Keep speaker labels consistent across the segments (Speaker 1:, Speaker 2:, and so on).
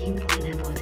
Speaker 1: Simple and.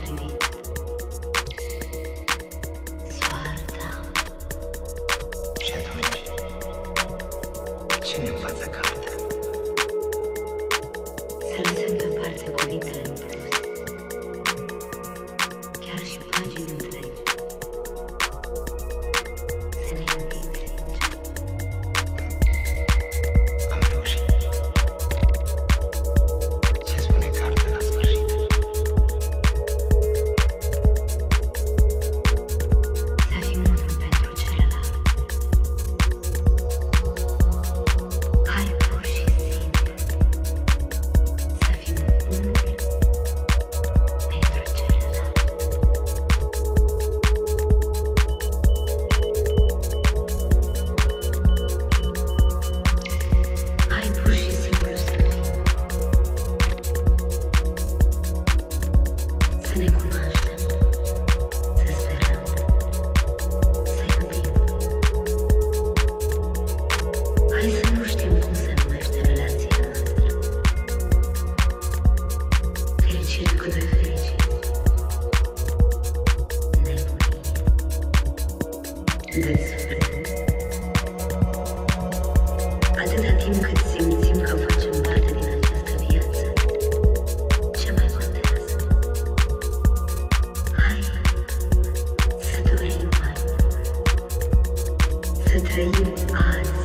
Speaker 1: Să trăim azi,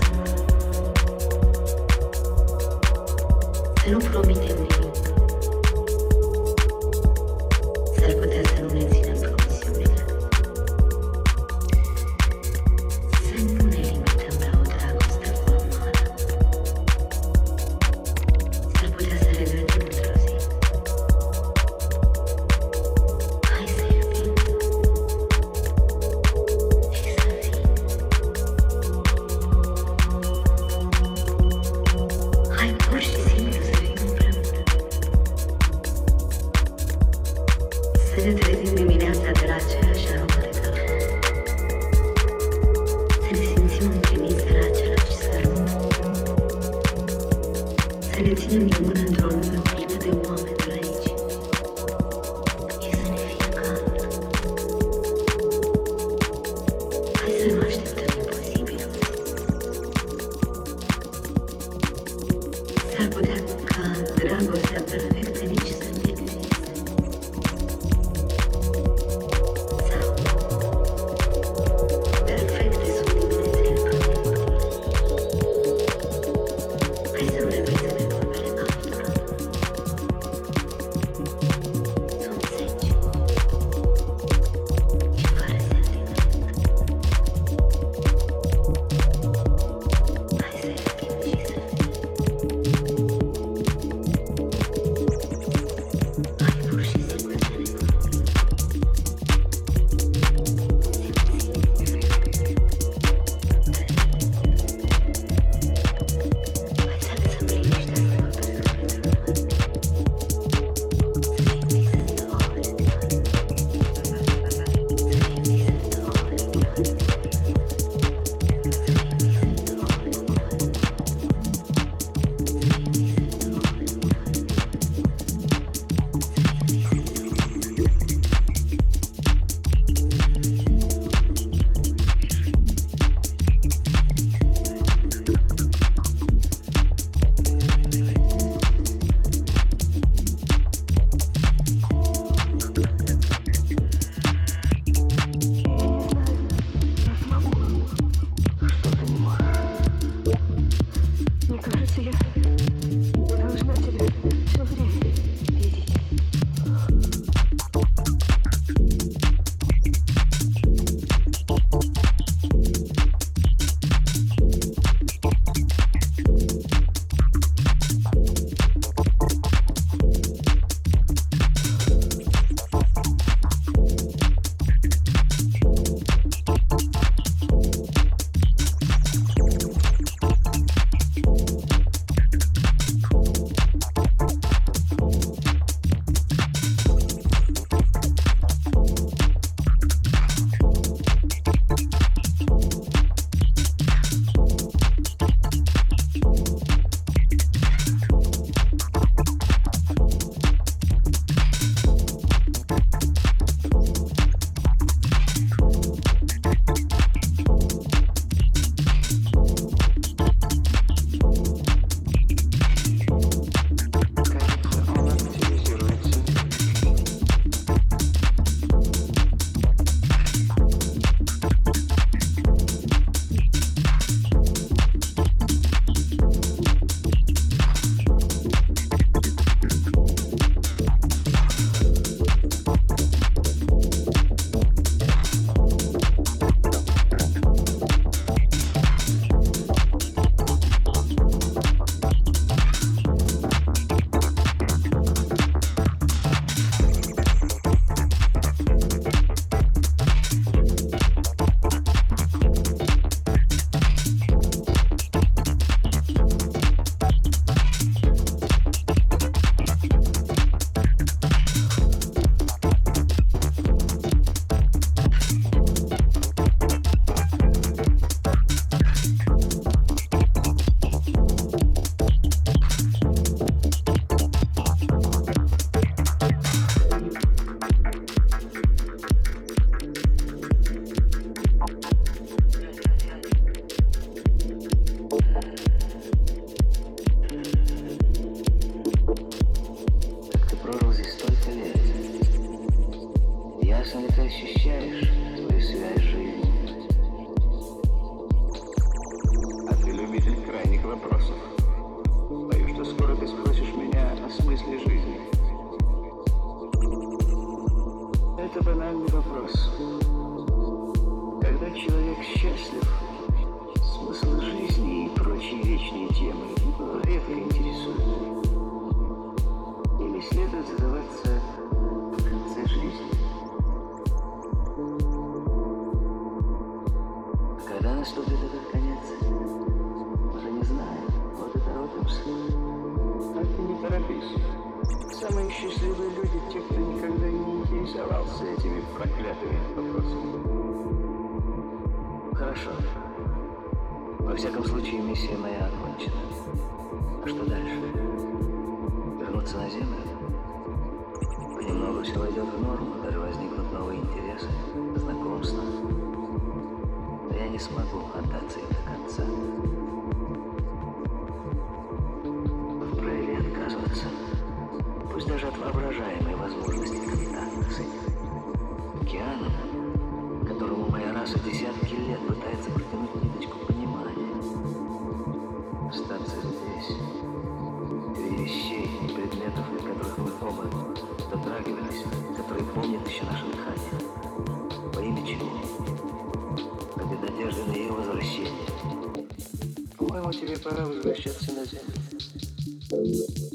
Speaker 2: Пора возвращаться на землю.